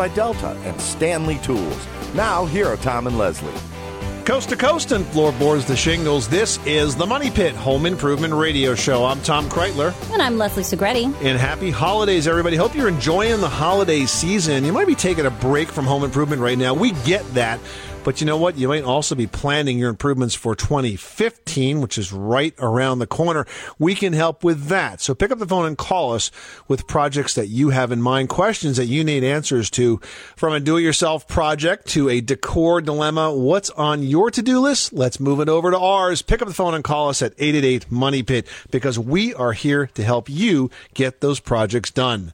By Delta and Stanley Tools. Now, here are Tom and Leslie. Coast to coast and floorboards to shingles. This is the Money Pit Home Improvement Radio Show. I'm Tom Kraeutler. And I'm Leslie Segrete. And happy holidays, everybody. Hope you're enjoying the holiday season. You might be taking a break from home improvement right now. We get that. But you know what? You might also be planning your improvements for 2015, which is right around the corner. We can help with that. So pick up the phone and call us with projects that you have in mind, questions that you need answers to from a do it yourself project to a decor dilemma. What's on your to do list? Let's move it over to ours. Pick up the phone and call us at 888 Money Pit because we are here to help you get those projects done.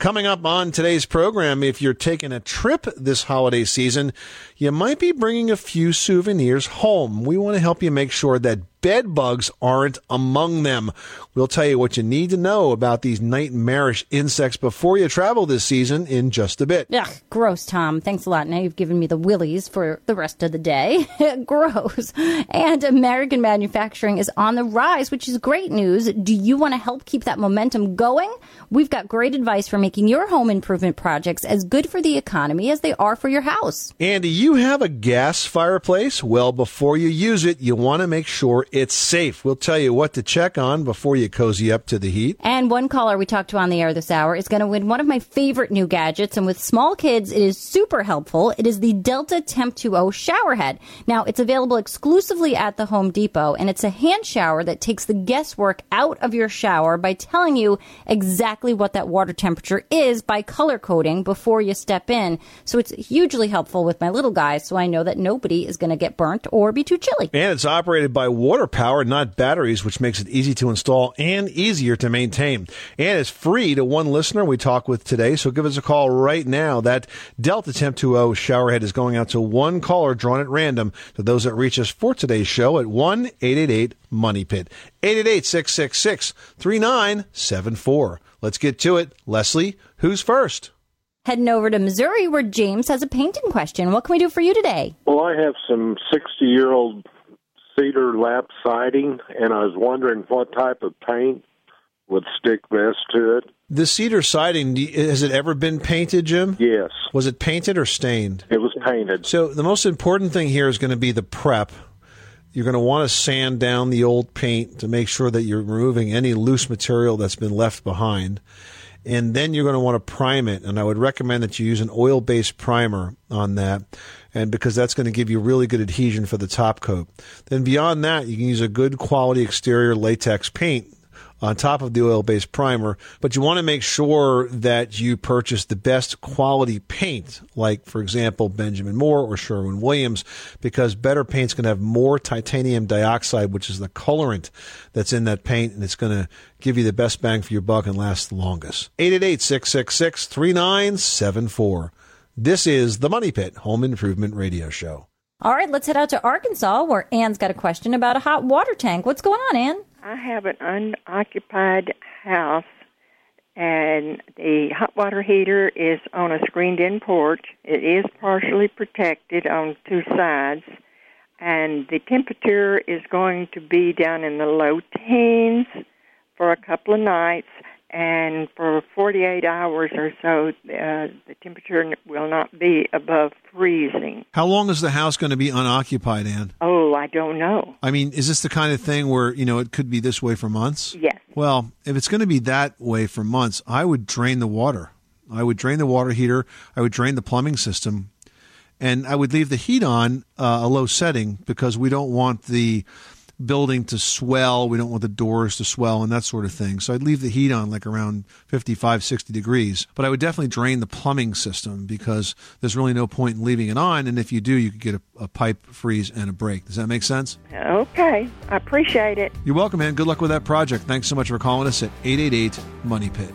Coming up on today's program, if you're taking a trip this holiday season, you might be bringing a few souvenirs home. We want to help you make sure that bed bugs aren't among them. We'll tell you what you need to know about these nightmarish insects before you travel this season in just a bit. Ugh, gross, Tom. Thanks a lot. Now you've given me the willies for the rest of the day. gross. And American manufacturing is on the rise, which is great news. Do you want to help keep that momentum going? We've got great advice for making your home improvement projects as good for the economy as they are for your house. Andy, you have a gas fireplace? Well, before you use it, you want to make sure it's safe. We'll tell you what to check on before you cozy up to the heat. And one caller we talked to on the air this hour is going to win one of my favorite new gadgets. And with small kids, it is super helpful. It is the Delta Temp 2.0 shower head. Now, it's available exclusively at the Home Depot, and it's a hand shower that takes the guesswork out of your shower by telling you exactly what that water temperature is by color coding before you step in. So it's hugely helpful with my little guys, so I know that nobody is going to get burnt or be too chilly. And it's operated by water power, not batteries, which makes it easy to install and easier to maintain. And it's free to one listener we talk with today. So give us a call right now. That Delta Temp 2.0 showerhead is going out to one caller drawn at random to those that reach us for today's show at 1 888 Money Pit. 888 666 3974. Let's get to it. Leslie, who's first? Heading over to Missouri where James has a painting question. What can we do for you today? Well, I have some 60 year old cedar lap siding, and I was wondering what type of paint would stick best to it. The cedar siding, has it ever been painted, Jim? Yes, Was it painted or stained? it was painted. So the most important thing here is going to be the prep. You're going to want to sand down the old paint to make sure that you're removing any loose material that's been left behind. And then you're going to want to prime it. And I would recommend that you use an oil based primer on that. And because that's going to give you really good adhesion for the top coat. Then beyond that, you can use a good quality exterior latex paint on top of the oil based primer, but you want to make sure that you purchase the best quality paint, like, for example, Benjamin Moore or Sherwin Williams, because better paint's going to have more titanium dioxide, which is the colorant that's in that paint, and it's going to give you the best bang for your buck and last the longest. 888 666 3974. This is the Money Pit Home Improvement Radio Show. All right, let's head out to Arkansas where Anne's got a question about a hot water tank. What's going on, Anne? I have an unoccupied house, and the hot water heater is on a screened in porch. It is partially protected on two sides, and the temperature is going to be down in the low teens for a couple of nights. And for 48 hours or so, uh, the temperature will not be above freezing. How long is the house going to be unoccupied, Anne? Oh, I don't know. I mean, is this the kind of thing where, you know, it could be this way for months? Yes. Well, if it's going to be that way for months, I would drain the water. I would drain the water heater. I would drain the plumbing system. and I would leave the heat on uh, a low setting because we don't want the building to swell. We don't want the doors to swell and that sort of thing. So I'd leave the heat on like around 55, 60 degrees. But I would definitely drain the plumbing system because there's really no point in leaving it on. And if you do, you could get a, a pipe freeze and a break. Does that make sense? Okay, I appreciate it. You're welcome, man. Good luck with that project. Thanks so much for calling us at 888 Money Pit.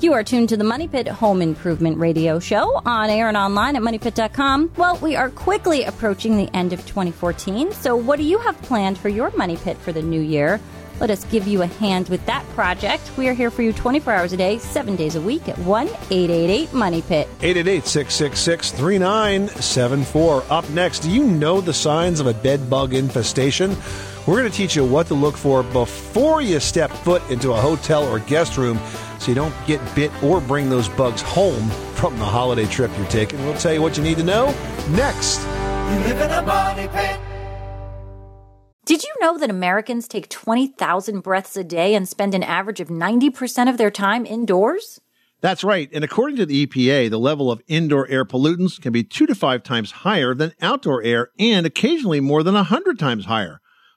You are tuned to the Money Pit Home Improvement Radio Show on air and online at moneypit.com. Well, we are quickly approaching the end of 2014, so what do you have planned for your Money Pit for the new year? Let us give you a hand with that project. We are here for you 24 hours a day, 7 days a week at 1 888 Money Pit. 888 666 3974. Up next, do you know the signs of a bed bug infestation? We're going to teach you what to look for before you step foot into a hotel or guest room so you don't get bit or bring those bugs home from the holiday trip you're taking. We'll tell you what you need to know next. You live in a money pit. Did you know that Americans take 20,000 breaths a day and spend an average of 90% of their time indoors? That's right. And according to the EPA, the level of indoor air pollutants can be two to five times higher than outdoor air and occasionally more than a hundred times higher.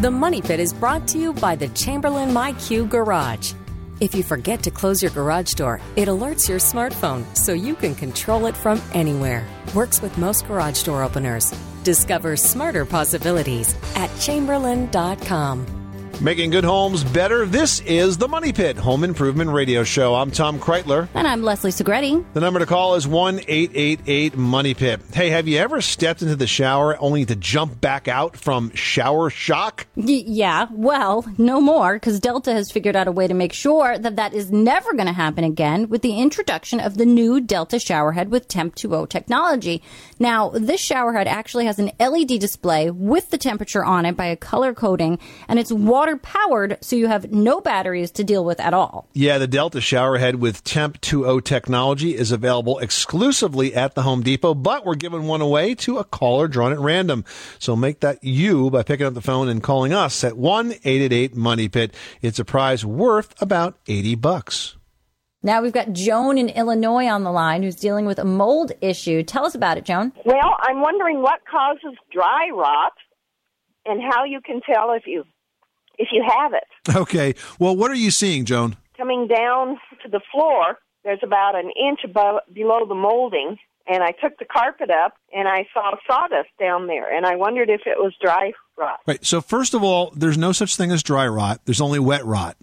The Money Pit is brought to you by the Chamberlain MyQ Garage. If you forget to close your garage door, it alerts your smartphone so you can control it from anywhere. Works with most garage door openers. Discover smarter possibilities at chamberlain.com. Making good homes better. This is the Money Pit Home Improvement Radio Show. I'm Tom Kraeutler. And I'm Leslie Segrete. The number to call is 1 888 Money Pit. Hey, have you ever stepped into the shower only to jump back out from shower shock? Y- yeah, well, no more, because Delta has figured out a way to make sure that that is never going to happen again with the introduction of the new Delta showerhead with Temp 2.0 technology. Now, this showerhead actually has an LED display with the temperature on it by a color coding, and it's water powered, so you have no batteries to deal with at all. Yeah, the Delta showerhead with Temp 2.0 technology is available exclusively at the Home Depot, but we're giving one away to a caller drawn at random. So make that you by picking up the phone and calling us at 1-888 Money Pit. It's a prize worth about 80 bucks. Now we've got Joan in Illinois on the line who's dealing with a mold issue. Tell us about it, Joan. Well, I'm wondering what causes dry rot and how you can tell if you if you have it. Okay. Well, what are you seeing, Joan? Coming down to the floor, there's about an inch above below the molding, and I took the carpet up and I saw sawdust down there, and I wondered if it was dry rot. Right. So first of all, there's no such thing as dry rot. There's only wet rot.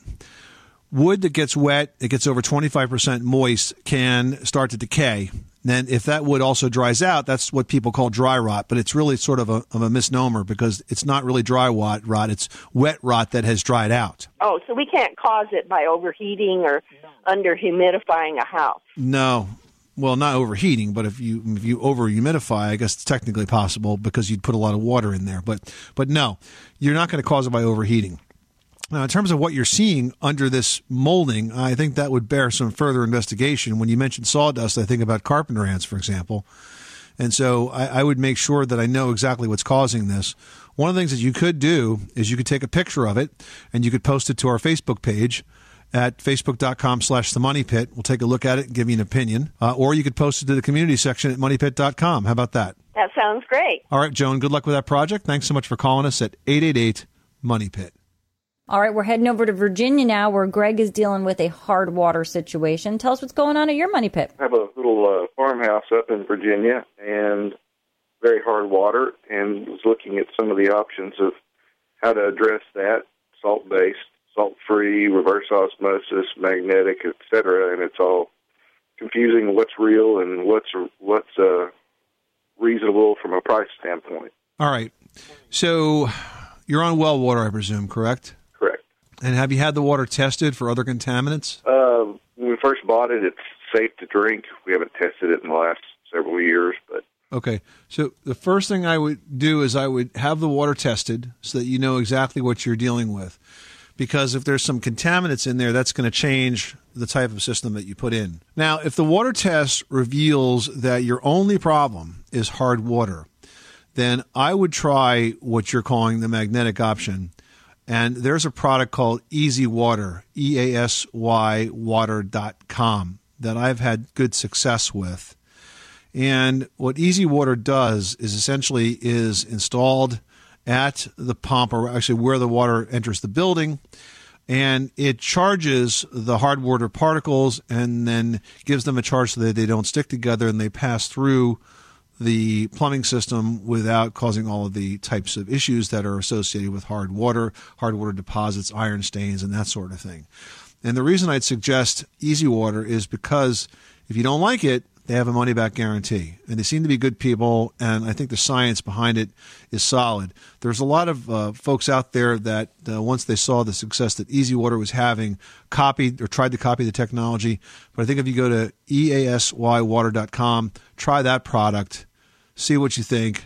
Wood that gets wet, it gets over 25% moist, can start to decay. Then, if that wood also dries out, that's what people call dry rot. But it's really sort of a, of a misnomer because it's not really dry rot, rot. It's wet rot that has dried out. Oh, so we can't cause it by overheating or under humidifying a house. No, well, not overheating, but if you if you over humidify, I guess it's technically possible because you'd put a lot of water in there. But but no, you're not going to cause it by overheating. Now, in terms of what you're seeing under this molding, I think that would bear some further investigation. When you mentioned sawdust, I think about carpenter ants, for example. And so I, I would make sure that I know exactly what's causing this. One of the things that you could do is you could take a picture of it and you could post it to our Facebook page at facebook.com slash the money pit. We'll take a look at it and give you an opinion. Uh, or you could post it to the community section at moneypit.com. How about that? That sounds great. All right, Joan, good luck with that project. Thanks so much for calling us at 888 Money Pit. All right, we're heading over to Virginia now where Greg is dealing with a hard water situation. Tell us what's going on at your money pit. I have a little uh, farmhouse up in Virginia and very hard water, and was looking at some of the options of how to address that salt based, salt free, reverse osmosis, magnetic, etc. And it's all confusing what's real and what's what's uh, reasonable from a price standpoint. All right. So you're on well water, I presume, correct? And have you had the water tested for other contaminants? Uh, when we first bought it, it's safe to drink. We haven't tested it in the last several years, but Okay. So the first thing I would do is I would have the water tested so that you know exactly what you're dealing with. Because if there's some contaminants in there, that's going to change the type of system that you put in. Now, if the water test reveals that your only problem is hard water, then I would try what you're calling the magnetic option. And there's a product called Easy Water, E A S Y water.com, that I've had good success with. And what Easy Water does is essentially is installed at the pump or actually where the water enters the building and it charges the hard water particles and then gives them a charge so that they don't stick together and they pass through the plumbing system without causing all of the types of issues that are associated with hard water, hard water deposits, iron stains, and that sort of thing. And the reason I'd suggest easy water is because if you don't like it, they have a money back guarantee. And they seem to be good people, and I think the science behind it is solid. There's a lot of uh, folks out there that uh, once they saw the success that Easy Water was having, copied or tried to copy the technology. But I think if you go to easywater.com, try that product, see what you think.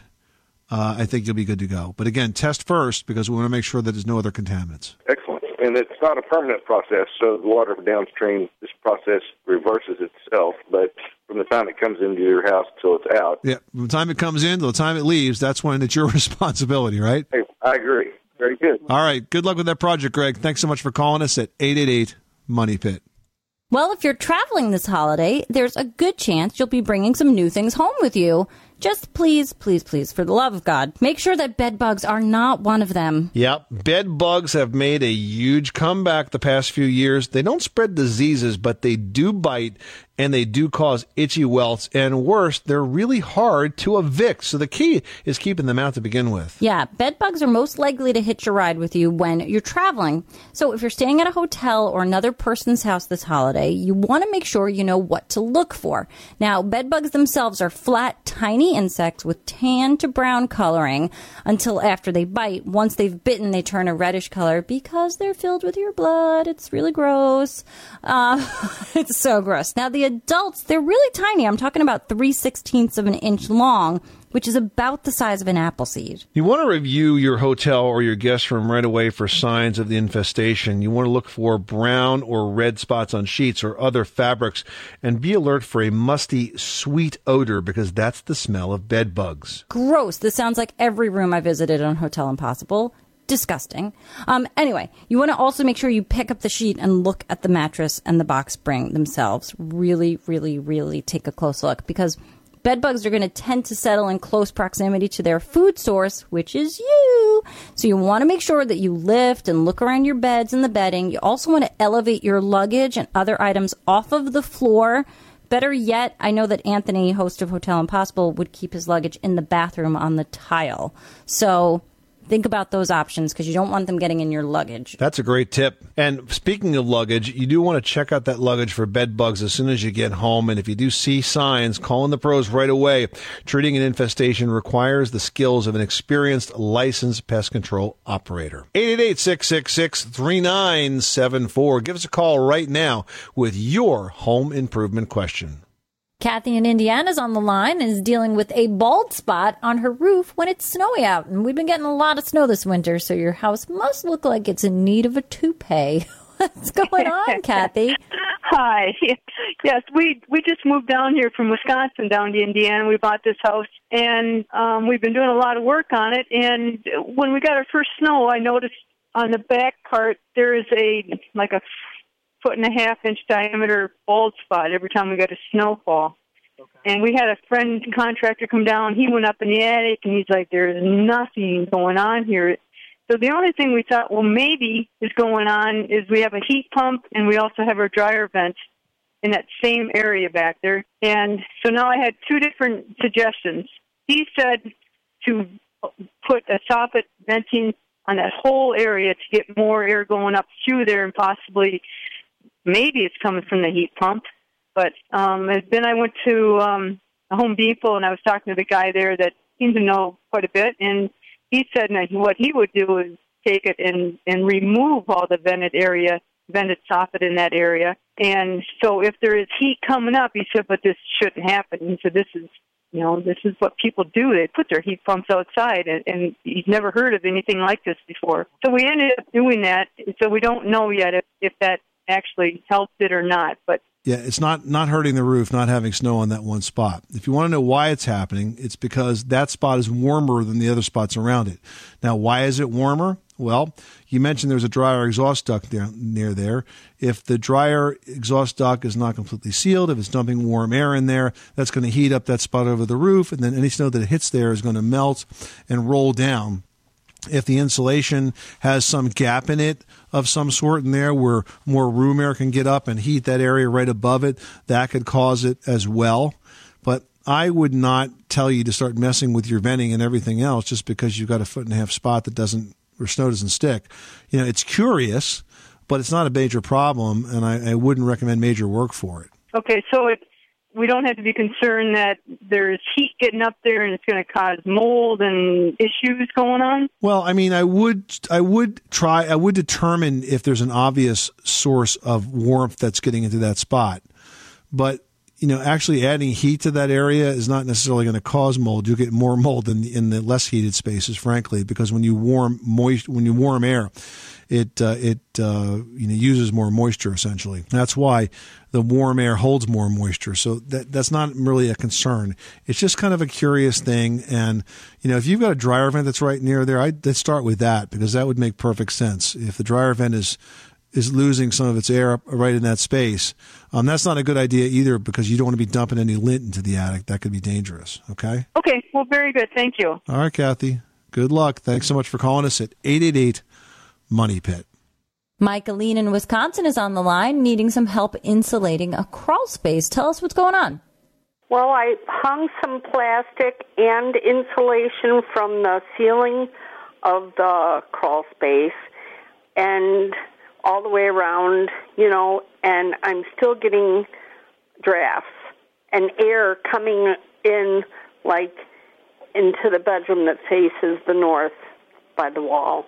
Uh, I think you'll be good to go. But again, test first because we want to make sure that there's no other contaminants. excellent. And it's not a permanent process, so the water downstream, this process reverses itself. But from the time it comes into your house till it's out, Yeah, from the time it comes in to the time it leaves, that's when it's your responsibility, right? hey, I agree. Very good. All right. Good luck with that project, Greg. Thanks so much for calling us at 888 Money Pit. Well, if you're traveling this holiday, there's a good chance you'll be bringing some new things home with you. Just please, please, please, for the love of God, make sure that bed bugs are not one of them. Yep. Bed bugs have made a huge comeback the past few years. They don't spread diseases, but they do bite and they do cause itchy welts. And worse, they're really hard to evict. So the key is keeping them out to begin with. Yeah, bed bugs are most likely to hitch a ride with you when you're traveling. So if you're staying at a hotel or another person's house this holiday, you want to make sure you know what to look for. Now, bed bugs themselves are flat, tiny insects with tan to brown coloring until after they bite. Once they've bitten, they turn a reddish color because they're filled with your blood. It's really gross. Uh, it's so gross. Now, the adults, they're really tiny. I'm talking about 3 sixteenths of an inch long, which is about the size of an apple seed. You want to review your hotel or your guest room right away for signs of the infestation. You want to look for brown or red spots on sheets or other fabrics and be alert for a musty, sweet odor because that's the smell of bed bugs. Gross. This sounds like every room I visited on Hotel Impossible. Disgusting. Um, anyway, you want to also make sure you pick up the sheet and look at the mattress and the box spring themselves. Really, really, really take a close look because bed bugs are going to tend to settle in close proximity to their food source, which is you. So you want to make sure that you lift and look around your beds and the bedding. You also want to elevate your luggage and other items off of the floor. Better yet, I know that Anthony, host of Hotel Impossible, would keep his luggage in the bathroom on the tile. So think about those options because you don't want them getting in your luggage. That's a great tip. And speaking of luggage, you do want to check out that luggage for bed bugs as soon as you get home. And if you do see signs, call in the pros right away. Treating an infestation requires the skills of an experienced licensed pest control operator. 888-666-3974. Give us a call right now with your home improvement question. Kathy in Indiana's on the line and is dealing with a bald spot on her roof when it's snowy out. And we've been getting a lot of snow this winter, so your house must look like it's in need of a toupee. What's going on, Kathy? Hi. Yes, we we just moved down here from Wisconsin down to Indiana. We bought this house, and um, we've been doing a lot of work on it. And when we got our first snow, I noticed on the back part there is a like a foot and a half inch diameter bald spot every time we got a snowfall. And we had a friend contractor come down. He went up in the attic, and he's like, "There's nothing going on here." So the only thing we thought, well, maybe is going on is we have a heat pump, and we also have our dryer vent in that same area back there. And so now I had two different suggestions. He said to put a soffit venting on that whole area to get more air going up through there and possibly maybe it's coming from the heat pump. But um, then I went to um, Home Depot and I was talking to the guy there that seemed to know quite a bit, and he said that what he would do is take it and and remove all the vented area, vented soffit in that area. And so if there is heat coming up, he said, but this shouldn't happen. He said this is you know, this is what people do. They put their heat pumps outside, and, and he's never heard of anything like this before. So we ended up doing that. So we don't know yet if, if that actually helped it or not. But Yeah, it's not not hurting the roof, not having snow on that one spot. If you want to know why it's happening, it's because that spot is warmer than the other spots around it. Now, why is it warmer? Well, you mentioned there's a dryer exhaust duct there, near there. If the dryer exhaust duct is not completely sealed, if it's dumping warm air in there, that's going to heat up that spot over the roof, and then any snow that hits there is going to melt and roll down if the insulation has some gap in it of some sort in there where more room air can get up and heat that area right above it, that could cause it as well. But I would not tell you to start messing with your venting and everything else just because you've got a foot and a half spot that doesn't or snow doesn't stick. You know, it's curious, but it's not a major problem, and I, I wouldn't recommend major work for it. okay, so it we don't have to be concerned that there's heat getting up there and it's going to cause mold and issues going on. Well, I mean, I would, I would try, I would determine if there's an obvious source of warmth that's getting into that spot. But, you know, actually adding heat to that area is not necessarily going to cause mold. You'll get more mold in, in the less heated spaces, frankly, because when you warm moist, when you warm air, it, uh, it, uh, you know, uses more moisture essentially. That's why the warm air holds more moisture. So that, that's not really a concern. It's just kind of a curious thing. And, you know, if you've got a dryer vent that's right near there, I'd, I'd start with that because that would make perfect sense. If the dryer vent is, is losing some of its air right in that space. Um, that's not a good idea either because you don't want to be dumping any lint into the attic. That could be dangerous. Okay. Okay, well, very good. Thank you. All right, Kathy. Good luck. Thanks so much for calling us at 888 Money Pit. Michaeline in Wisconsin is on the line needing some help insulating a crawl space. Tell us what's going on. Well, I hung some plastic and insulation from the ceiling of the crawl space and all the way around, you know, and I'm still getting drafts and air coming in like into the bedroom that faces the north by the wall.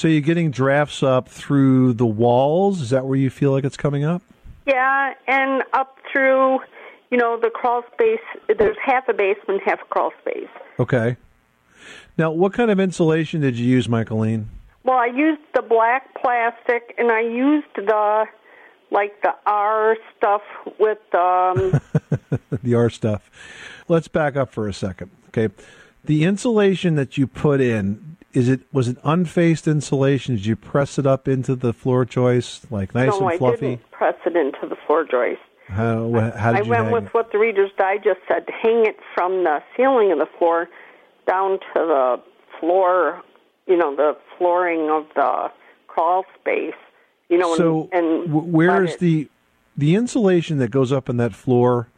So you're getting drafts up through the walls. Is that where you feel like it's coming up? Yeah, and up through, you know, the crawl space. There's half a basement, half a crawl space. Okay. Now, what kind of insulation did you use, Michaeline? Well, I used the black plastic, and I used the like the R stuff with um. the R stuff. Let's back up for a second. Okay. The insulation that you put in, is it was it unfaced insulation? Did you press it up into the floor joist like nice no, and fluffy? No, I didn't press it into the floor joist. How how did I you went with it? what the Reader's Digest said: hang it from the ceiling of the floor down to the floor. You know, the flooring of the crawl space. You know, so and, and w- where let is it- the the insulation that goes up in that floor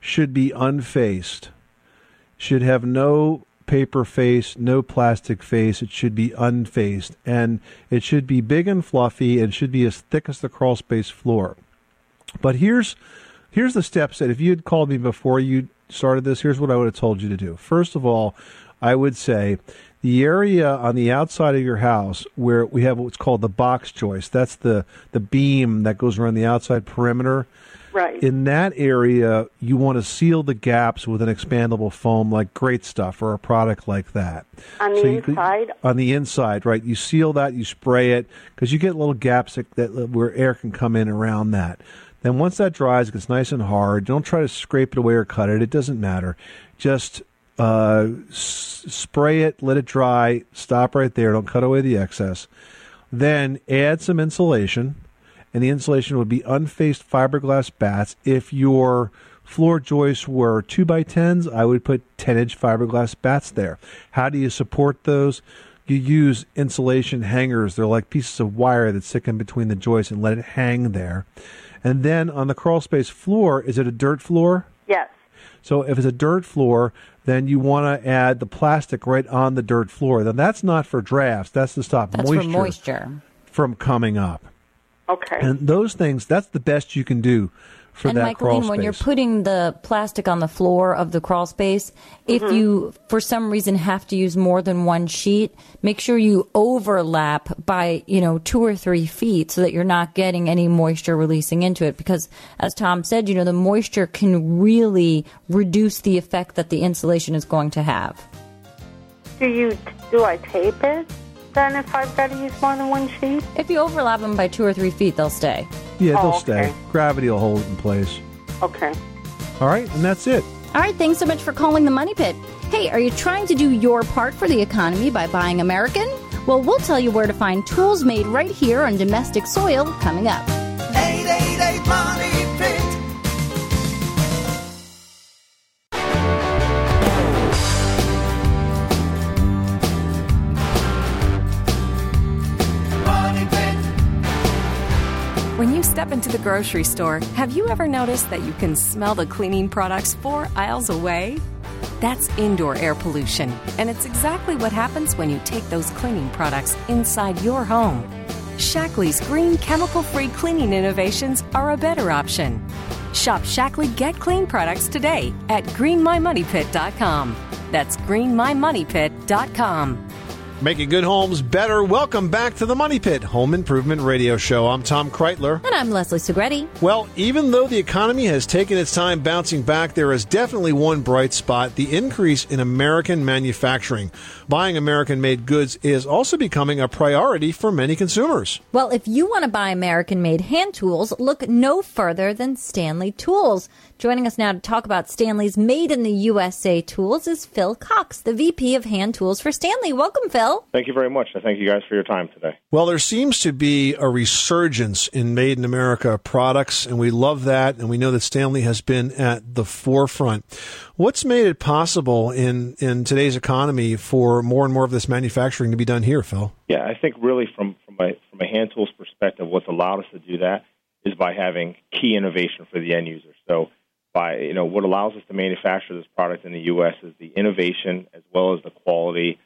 should be unfaced. Should have no paper face, no plastic face. It should be unfaced, and it should be big and fluffy, and should be as thick as the crawl space floor. But here's here's the steps that if you had called me before you started this, here's what I would have told you to do. First of all, I would say the area on the outside of your house where we have what's called the box joist, that's the the beam that goes around the outside perimeter. Right. In that area, you want to seal the gaps with an expandable foam like Great Stuff or a product like that. on the So could- inside. on the inside, right? You seal that, you spray it because you get little gaps that, that where air can come in around that. Then once that dries, it gets nice and hard. Don't try to scrape it away or cut it. It doesn't matter. Just uh, s- spray it, let it dry. Stop right there. Don't cut away the excess. Then add some insulation, and the insulation would be unfaced fiberglass bats. If your floor joists were two by tens, I would put ten inch fiberglass bats there. How do you support those? You use insulation hangers. They're like pieces of wire that stick in between the joists and let it hang there. And then on the crawl space floor, is it a dirt floor? Yes. So if it's a dirt floor, then you want to add the plastic right on the dirt floor. Then that's not for drafts. That's to stop That's moisture, for moisture. from coming up. Okay. And those things, that's the best you can do for and that crawl Michaeline, when you're putting the plastic on the floor of the crawl space, if Mm-hmm. you for some reason have to use more than one sheet, make sure you overlap by you know two or three feet so that you're not getting any moisture releasing into it. Because as Tom said, you know the moisture can really reduce the effect that the insulation is going to have. Do you do I tape it then if I've got to use more than one sheet? If you overlap them by two or three feet, they'll stay. yeah, they'll Oh, stay. okay. Gravity will hold it in place. Okay. All right, and that's it. All right, thanks so much for calling the Money Pit. Hey, are you trying to do your part for the economy by buying American? Well, we'll tell you where to find tools made right here on domestic soil coming up. 888 Money into the grocery store, have you ever noticed that you can smell the cleaning products four aisles away? That's indoor air pollution, and it's exactly what happens when you take those cleaning products inside your home. Shaklee's green chemical free cleaning innovations are a better option. Shop Shaklee Get Clean products today at greenmymoneypit.com. That's greenmymoneypit.com. Making good homes better. Welcome back to the Money Pit Home Improvement Radio Show. I'm Tom Kraeutler. And I'm Leslie Segrete. Well, even though the economy has taken its time bouncing back, there is definitely one bright spot the increase in American manufacturing. Buying American made goods is also becoming a priority for many consumers. Well, if you want to buy American made hand tools, look no further than Stanley Tools. Joining us now to talk about Stanley's Made in the USA tools is Phil Cox, the VP of Hand Tools for Stanley. Welcome, Phil. Thank you very much, and thank you guys for your time today. Well, there seems to be a resurgence in made in America products, and we love that. And we know that Stanley has been at the forefront. What's made it possible in, in today's economy for more and more of this manufacturing to be done here, Phil? Yeah, I think really from, from from a from a hand tools perspective, what's allowed us to do that is by having key innovation for the end user. So by you know what allows us to manufacture this product in the U.S. is the innovation as well as the quality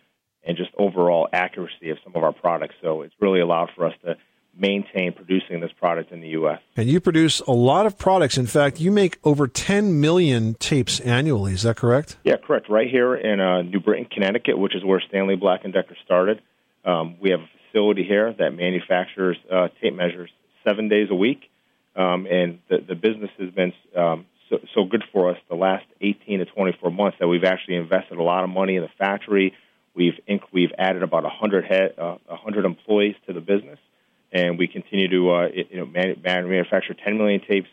and just overall accuracy of some of our products. So it's really allowed for us to maintain producing this product in the U.S. And you produce a lot of products. In fact, you make over 10 million tapes annually. Is that correct? Yeah, correct. Right here in uh, New Britain, Connecticut, which is where Stanley Black and Decker started. Um, we have a facility here that manufactures uh, tape measures seven days a week, um, and the, the business has been um, so, so good for us the last 18 to 24 months that we've actually invested a lot of money in the factory. We've inc- we've added about 100 head, uh, 100 employees to the business, and we continue to uh, you know man- manufacture 10 million tapes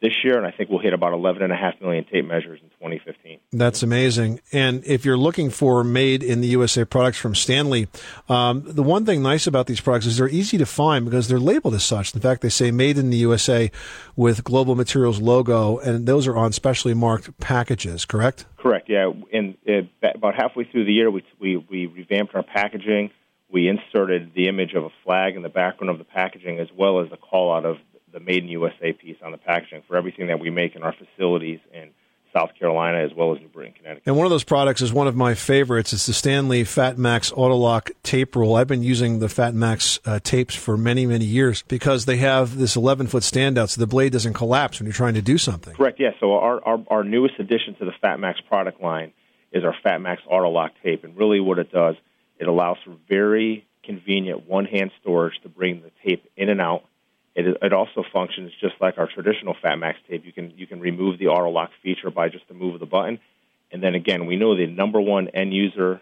this year, and I think we'll hit about 11.5 million tape measures in 2015. That's amazing. And if you're looking for made in the USA products from Stanley, um, the one thing nice about these products is they're easy to find because they're labeled as such. In fact, they say made in the USA with Global Materials logo, and those are on specially marked packages, correct? Correct. Yeah. And uh, about halfway through the year, we, we we revamped our packaging. We inserted the image of a flag in the background of the packaging, as well as the call out of the Made in USA piece on the packaging for everything that we make in our facilities in South Carolina as well as New Britain, Connecticut. And one of those products is one of my favorites. It's the Stanley Fat Max Autolock tape roll. I've been using the Fat Max uh, tapes for many, many years because they have this 11 foot standout so the blade doesn't collapse when you're trying to do something. Correct. Yeah. So our, our our newest addition to the Fat Max product line is our Fat Max Autolock tape, and really what it does, it allows for very convenient one hand storage to bring the tape in and out. It, it also functions just like our traditional Fat Max tape. You can you can remove the auto lock feature by just the move of the button, and then again, we know the number one end user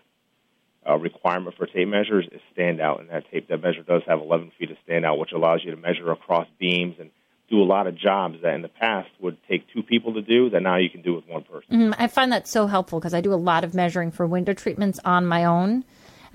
uh, requirement for tape measures is standout, and that tape that measure does have 11 feet of standout, which allows you to measure across beams and do a lot of jobs that in the past would take two people to do that now you can do with one person. Mm, I find that so helpful because I do a lot of measuring for window treatments on my own.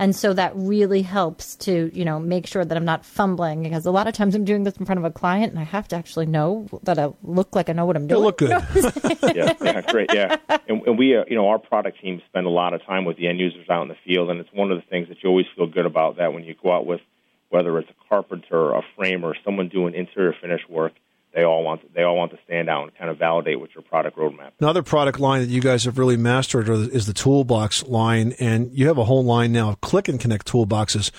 And so that really helps to, you know, make sure that I'm not fumbling because a lot of times I'm doing this in front of a client and I have to actually know that I look like I know what I'm doing. You look good. yeah, yeah, great, yeah. And, and we, uh, you know, our product team spend a lot of time with the end users out in the field, and it's one of the things that you always feel good about that when you go out with, whether it's a carpenter, a framer, someone doing interior finish work, they all want they all want to stand out and kind of validate what your product roadmap. Another product line that you guys have really mastered is the toolbox line, and you have a whole line now of click and connect toolboxes,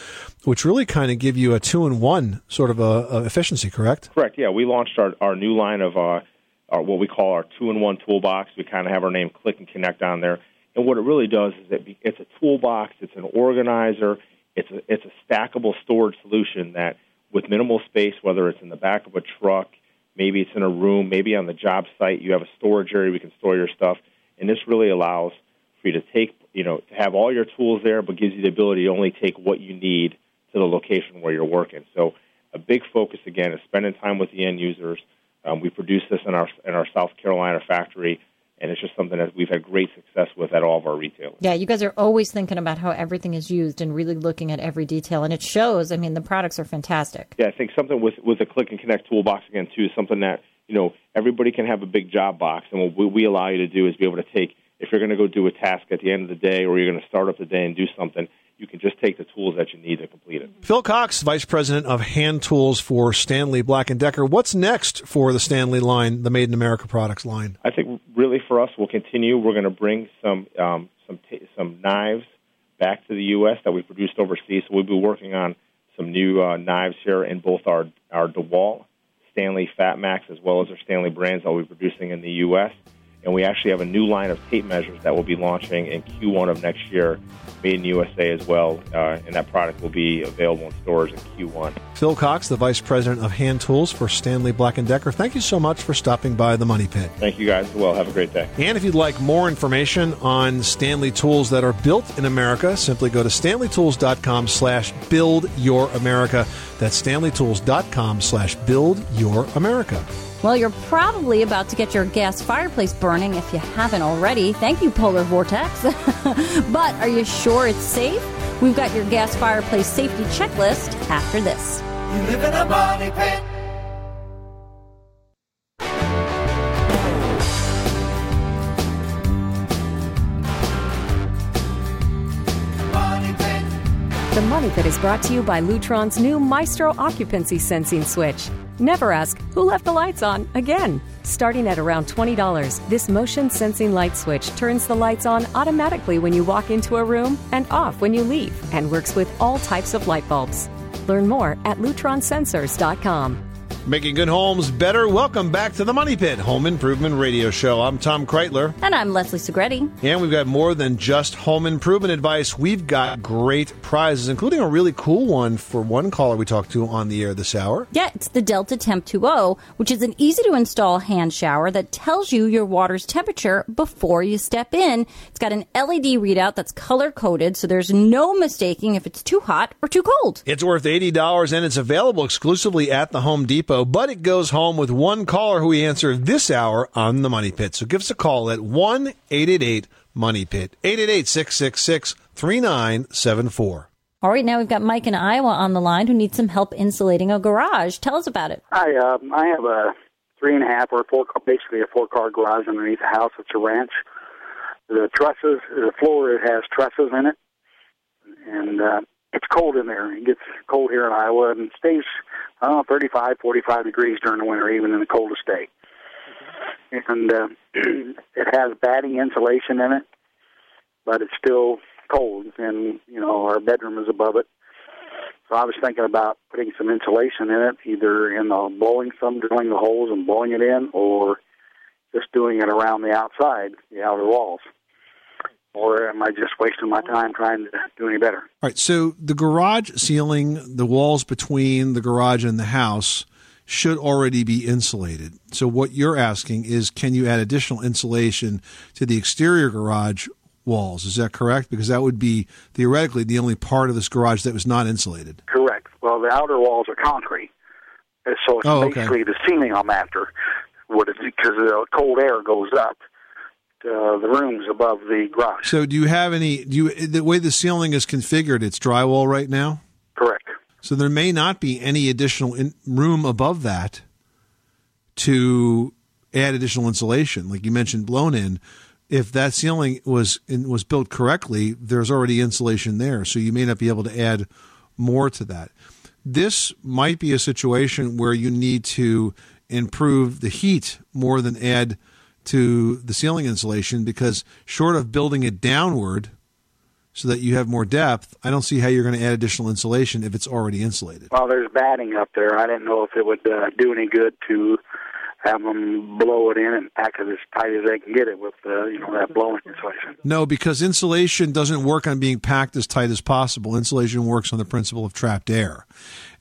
which really kind of give you a two in one sort of a, a efficiency. Correct? Correct. Yeah, we launched our our new line of uh, our, what we call our two in one toolbox. We kind of have our name Click and Connect on there, and what it really does is it be, it's a toolbox, it's an organizer, it's a it's a stackable storage solution that with minimal space, whether it's in the back of a truck, maybe it's in a room, maybe on the job site, you have a storage area we can store your stuff, and this really allows for you to take you know to have all your tools there, but gives you the ability to only take what you need to the location where you're working. So a big focus again is spending time with the end users. Um, we produce this in our in our South Carolina factory, and it's just something that we've had great success with at all of our retailers. Yeah, you guys are always thinking about how everything is used and really looking at every detail, and it shows. I mean, the products are fantastic. Yeah, I think something with with the click and connect toolbox again too is something that you know everybody can have a big job box, and what we, we allow you to do is be able to take if you're going to go do a task at the end of the day, or you're going to start up the day and do something, you can just take the tools that you need to complete it. Phil Cox, Vice President of Hand Tools for Stanley Black and Decker. What's next for the Stanley line, the Made in America products line? I think really for us, we'll continue. We're going to bring some um, some ta some knives back to the U.S. that we produced overseas. So we'll be working on some new uh, knives here in both our our DeWalt, Stanley Fat Max, as well as our Stanley brands that we'll be producing in the U.S. And we actually have a new line of tape measures that we'll be launching in Q1 of next year, made in USA as well. Uh, and that product will be available in stores in Q1. Phil Cox, the Vice President of Hand Tools for Stanley Black and Decker. Thank you so much for stopping by the Money Pit. Thank you guys as well. Have a great day. And if you'd like more information on Stanley tools that are built in America, simply go to stanleytools.com slash build your America. That's stanleytools.com slash build your America. Well, you're probably about to get your gas fireplace burning if you haven't already. Thank you, Polar Vortex. but are you sure it's safe? We've got your gas fireplace safety checklist after this. You live in a money pit. The Money Pit is brought to you by Lutron's new Maestro occupancy sensing switch. Never ask, who left the lights on again? Starting at around $20, this motion sensing light switch turns the lights on automatically when you walk into a room and off when you leave and works with all types of light bulbs. Learn more at lutronsensors.com. Making good homes better. Welcome back to the Money Pit Home Improvement Radio Show. I'm Tom Kraeutler. And I'm Leslie Segrete. And we've got more than just home improvement advice. We've got great prizes, including a really cool one for one caller we talked to on the air this hour. Yeah, it's the Delta Temp 2.0, which is an easy to install hand shower that tells you your water's temperature before you step in. It's got an LED readout that's color coded, so there's no mistaking if it's too hot or too cold. It's worth $80 and it's available exclusively at the Home Depot, but it goes home with one caller who we answer this hour on the Money Pit. So give us a call at 1 888 Money Pit, 888 666 3974. All right, now we've got Mike in Iowa on the line who needs some help insulating a garage. Tell us about it. Hi, um, I have a three and a half or four, basically a four car garage underneath the house. It's a ranch. The trusses, the floor, it has trusses in it, and uh, it's cold in there. It gets cold here in Iowa and stays, I don't know, 35, 45 degrees during the winter, even in the coldest day. And uh, it has batting insulation in it, but it's still cold, and you know our bedroom is above it. So I was thinking about putting some insulation in it, either in the blowing some, drilling the holes and blowing it in, or just doing it around the outside, the outer walls. Or am I just wasting my time trying to do any better? All right, so the garage ceiling, the walls between the garage and the house should already be insulated. So what you're asking is can you add additional insulation to the exterior garage walls? Is that correct? Because that would be theoretically the only part of this garage that was not insulated. Correct. Well, the outer walls are concrete, so it's Oh, okay. basically the ceiling I'm after. Would it because the cold air goes up to the rooms above the garage? So do you have any do you the way the ceiling is configured it's drywall right now? Correct. So there may not be any additional in, room above that to add additional insulation, like you mentioned, blown in. If that ceiling was in, was built correctly, there's already insulation there, so you may not be able to add more to that. This might be a situation where you need to improve the heat more than add to the ceiling insulation because short of building it downward so that you have more depth, I don't see how you're going to add additional insulation if it's already insulated. Well, there's batting up there. I didn't know if it would uh, do any good to have them blow it in and pack it as tight as they can get it with uh, you know that blowing insulation. No, because insulation doesn't work on being packed as tight as possible. Insulation works on the principle of trapped air.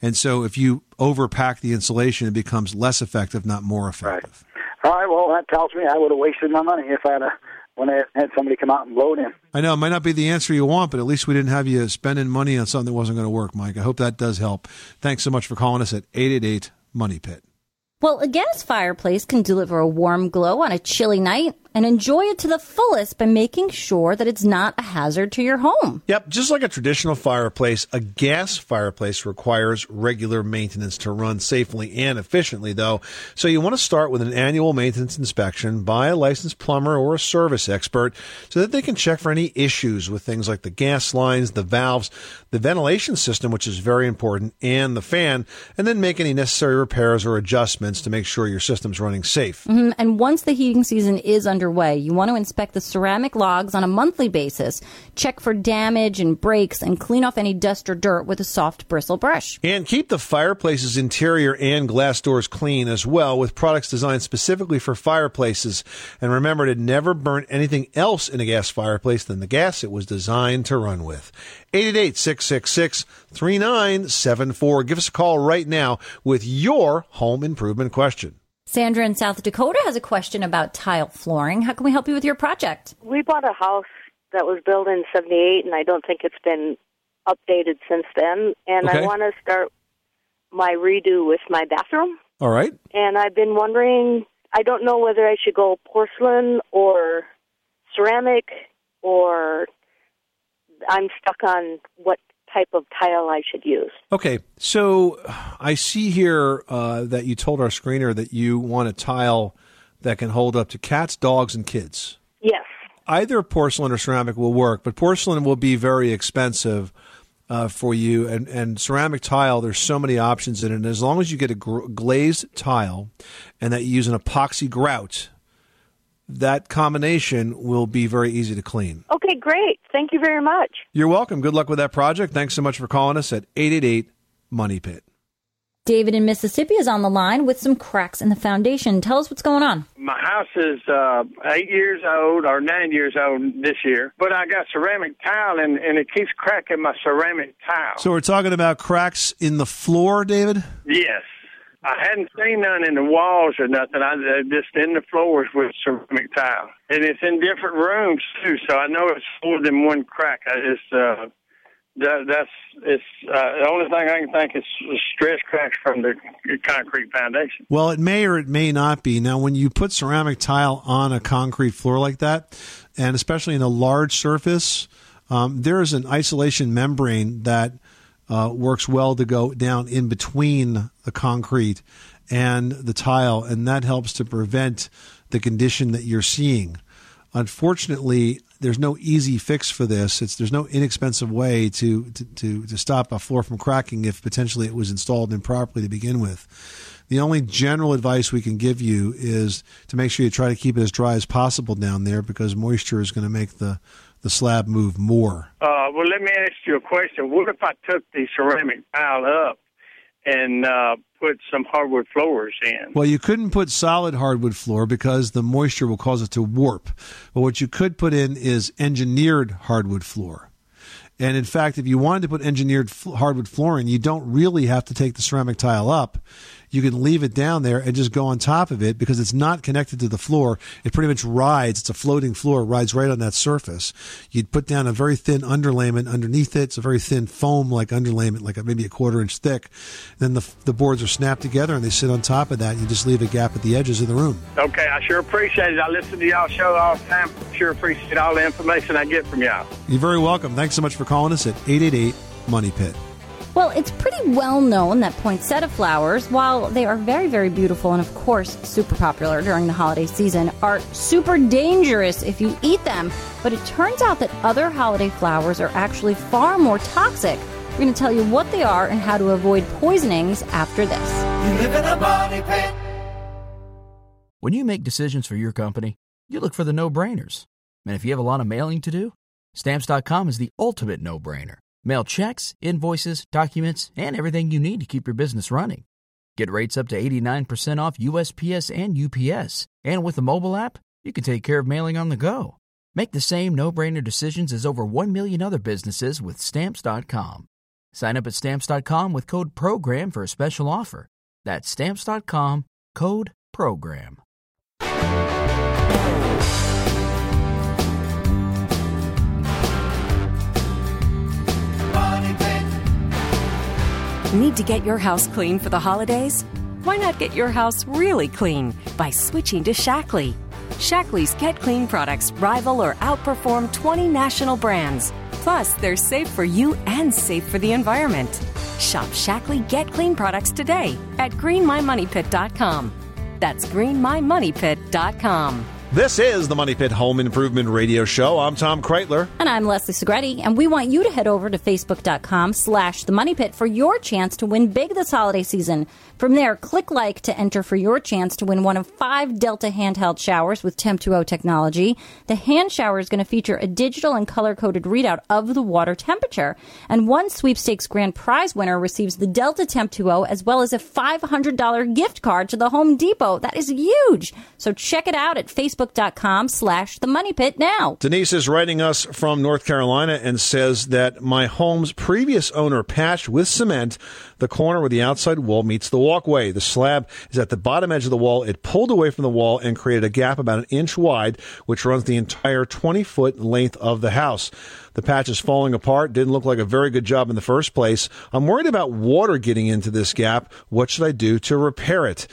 And so if you overpack the insulation, it becomes less effective, not more effective. All right. Well, that tells me I would have wasted my money if I had have, uh, when I had somebody come out and blow it in. I know it might not be the answer you want, but at least we didn't have you spending money on something that wasn't going to work, Mike. I hope that does help. Thanks so much for calling us at 888 Money Pit. Well, a gas fireplace can deliver a warm glow on a chilly night and enjoy it to the fullest by making sure that it's not a hazard to your home. Yep, just like a traditional fireplace, a gas fireplace requires regular maintenance to run safely and efficiently, though. So you want to start with an annual maintenance inspection by a licensed plumber or a service expert so that they can check for any issues with things like the gas lines, the valves, the ventilation system, which is very important, and the fan, and then make any necessary repairs or adjustments to make sure your system's running safe. Mhm. And once the heating season is underway, you want to inspect the ceramic logs on a monthly basis, check for damage and breaks, and clean off any dust or dirt with a soft bristle brush. And keep the fireplace's interior and glass doors clean as well with products designed specifically for fireplaces. And remember to never burn anything else in a gas fireplace than the gas it was designed to run with. 888 666 3974. Give us a call right now with your home improvement question. Sandra in South Dakota has a question about tile flooring. How can we help you with your project? We bought a house that was built in 78, and I don't think it's been updated since then. And Okay. I want to start my redo with my bathroom. All right. And I've been wondering, I don't know whether I should go porcelain or ceramic, or I'm stuck on what type of tile I should use. Okay, so I see here uh, that you told our screener that you want a tile that can hold up to cats, dogs, and kids. Yes. Either porcelain or ceramic will work, but porcelain will be very expensive. uh, for you. And, and ceramic tile, there's so many options in it. And as long as you get a gr- glazed tile and that you use an epoxy grout, that combination will be very easy to clean. Okay, great. Thank you very much. You're welcome. Good luck with that project. Thanks so much for calling us at 888 Money Pit. David in Mississippi is on the line with some cracks in the foundation. Tell us what's going on. My house is uh, eight years old or nine years old this year, but I got ceramic tile and, and it keeps cracking my ceramic tile. So we're talking about cracks in the floor, David? Yes. I hadn't seen none in the walls or nothing. I uh, just in the floors with ceramic tile, and it's in different rooms too. So I know it's more than one crack. I just uh, that, that's it's uh, the only thing I can think is stress cracks from the concrete foundation. Well, it may or it may not be. Now, when you put ceramic tile on a concrete floor like that, and especially in a large surface, um, there is an isolation membrane that uh, works well to go down in between the concrete and the tile, and that helps to prevent the condition that you're seeing. Unfortunately, there's no easy fix for this. It's there's no inexpensive way to, to, to, to stop a floor from cracking if potentially it was installed improperly to begin with. The only general advice we can give you is to make sure you try to keep it as dry as possible down there because moisture is going to make the, the slab move more. Uh, well, let me ask you a question. What if I took the ceramic tile up and uh, put some hardwood floors in? Well, you couldn't put solid hardwood floor because the moisture will cause it to warp. But what you could put in is engineered hardwood floor. And in fact, if you wanted to put engineered f- hardwood flooring, you don't really have to take the ceramic tile up. You can leave it down there and just go on top of it because it's not connected to the floor. It pretty much rides. It's a floating floor, it rides right on that surface. You'd put down a very thin underlayment underneath it. It's a very thin foam like underlayment, like maybe a quarter inch thick. Then the, the boards are snapped together and they sit on top of that. You just leave a gap at the edges of the room. Okay, I sure appreciate it. I listen to y'all show all the time. Sure appreciate all the information I get from y'all. You're very welcome. Thanks so much for calling us at 888 Money Pit. Well, it's pretty well known that poinsettia flowers, while they are very, very beautiful and, of course, super popular during the holiday season, are super dangerous if you eat them. But it turns out that other holiday flowers are actually far more toxic. We're going to tell you what they are and how to avoid poisonings after this. You live in a money pit. When you make decisions for your company, you look for the no brainers. And if you have a lot of mailing to do, stamps.com is the ultimate no brainer. Mail checks, invoices, documents, and everything you need to keep your business running. Get rates up to 89% off USPS and UPS. And with the mobile app, you can take care of mailing on the go. Make the same no brainer decisions as over 1 million other businesses with stamps.com. Sign up at stamps.com with code PROGRAM for a special offer. That's stamps.com code PROGRAM. Need to get your house clean for the holidays? Why not get your house really clean by switching to Shaklee? Shaklee's Get Clean products rival or outperform 20 national brands. Plus, they're safe for you and safe for the environment. Shop Shaklee Get Clean products today at greenmymoneypit.com. That's greenmymoneypit.com. This is the Money Pit Home Improvement Radio Show. I'm Tom Kraeutler. And I'm Leslie Segrete, and we want you to head over to facebook.com slash the money pit for your chance to win big this holiday season. From there, click like to enter for your chance to win one of five Delta handheld showers with Temp 2.0 technology. The hand shower is going to feature a digital and color coded readout of the water temperature. And one sweepstakes grand prize winner receives the Delta Temp 2.0 as well as a $500 gift card to the Home Depot. That is huge. So check it out at facebook.com slash the money pit now. Denise is writing us from North Carolina and says that my home's previous owner patched with cement the corner where the outside wall meets the walkway. The slab is at the bottom edge of the wall. It pulled away from the wall and created a gap about an inch wide, which runs the entire 20 foot length of the house. The patch is falling apart. Didn't look like a very good job in the first place. I'm worried about water getting into this gap. What should I do to repair it?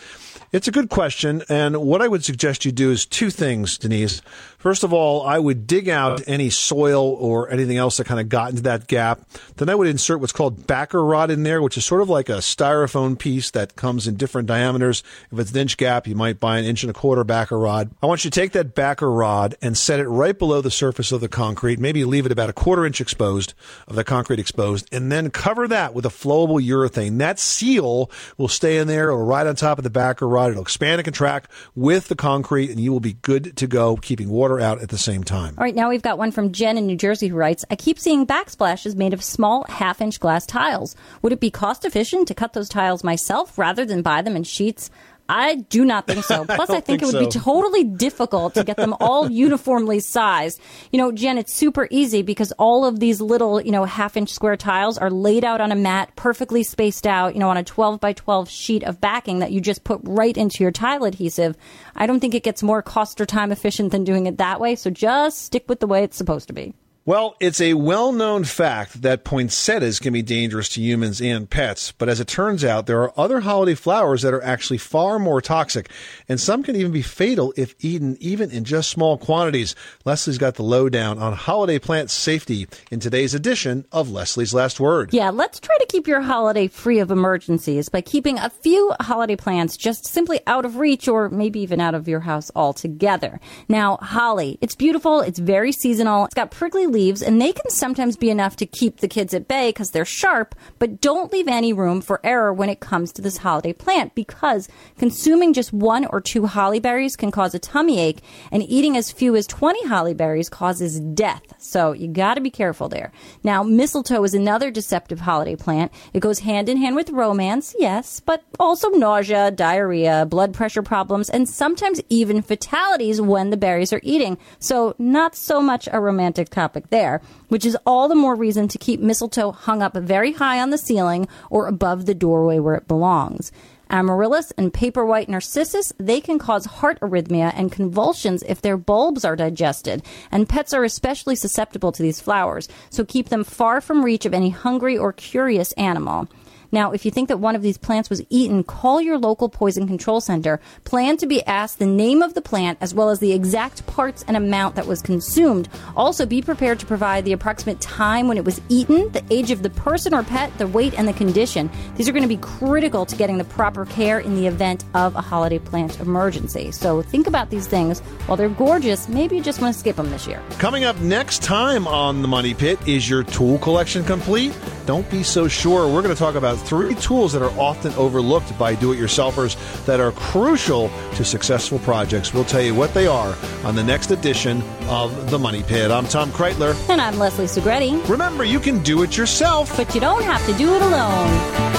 It's a good question, and what I would suggest you do is two things, Denise. First of all, I would dig out uh. any soil or anything else that kind of got into that gap. Then I would insert what's called backer rod in there, which is sort of like a styrofoam piece that comes in different diameters. If it's an inch gap, you might buy an inch and a quarter backer rod. I want you to take that backer rod and set it right below the surface of the concrete. Maybe leave it about a quarter inch exposed of the concrete exposed, and then cover that with a flowable urethane. That seal will stay in there. It'll ride on top of the backer rod. It'll expand and contract with the concrete, and you will be good to go, keeping water out at the same time. All right, now we've got one from Jen in New Jersey who writes I keep seeing backsplashes made of small half inch glass tiles. Would it be cost efficient to cut those tiles myself rather than buy them in sheets? I do not think so. Plus, I, don't think, think it would be totally difficult to get them all uniformly sized. You know, Jen, it's super easy because all of these little, you know, half inch square tiles are laid out on a mat, perfectly spaced out, you know, on a 12 by 12 sheet of backing that you just put right into your tile adhesive. I don't think it gets more cost or time efficient than doing it that way. So just stick with the way it's supposed to be. Well, it's a well known fact that poinsettias can be dangerous to humans and pets, but as it turns out, there are other holiday flowers that are actually far more toxic, and some can even be fatal if eaten even in just small quantities. Leslie's got the lowdown on holiday plant safety in today's edition of Leslie's Last Word. Yeah, let's try to keep your holiday free of emergencies by keeping a few holiday plants just simply out of reach or maybe even out of your house altogether. Now, holly, it's beautiful, it's very seasonal, it's got prickly leaves, and they can sometimes be enough to keep the kids at bay because they're sharp, but don't leave any room for error when it comes to this holiday plant because consuming just one or two holly berries can cause a tummy ache, and eating as few as 20 holly berries causes death. So you got to be careful there. Now, mistletoe is another deceptive holiday plant. It goes hand in hand with romance, yes, but also nausea, diarrhea, blood pressure problems, and sometimes even fatalities when the berries are eating. So not so much a romantic topic there, which is all the more reason to keep mistletoe hung up very high on the ceiling or above the doorway where it belongs. Amaryllis and paperwhite narcissus, they can cause heart arrhythmia and convulsions if their bulbs are digested. And pets are especially susceptible to these flowers, so keep them far from reach of any hungry or curious animal. Now, if you think that one of these plants was eaten, call your local poison control center. Plan to be asked the name of the plant as well as the exact parts and amount that was consumed. Also, be prepared to provide the approximate time when it was eaten, the age of the person or pet, the weight, and the condition. These are going to be critical to getting the proper care in the event of a holiday plant emergency. So think about these things. While they're gorgeous, maybe you just want to skip them this year. Coming up next time on The Money Pit, is your tool collection complete? Don't be so sure. We're going to talk about three tools that are often overlooked by do it yourselfers that are crucial to successful projects. We'll tell you what they are on the next edition of The Money Pit. I'm Tom Kraeutler. And I'm Leslie Segrete. Remember, you can do it yourself, but you don't have to do it alone.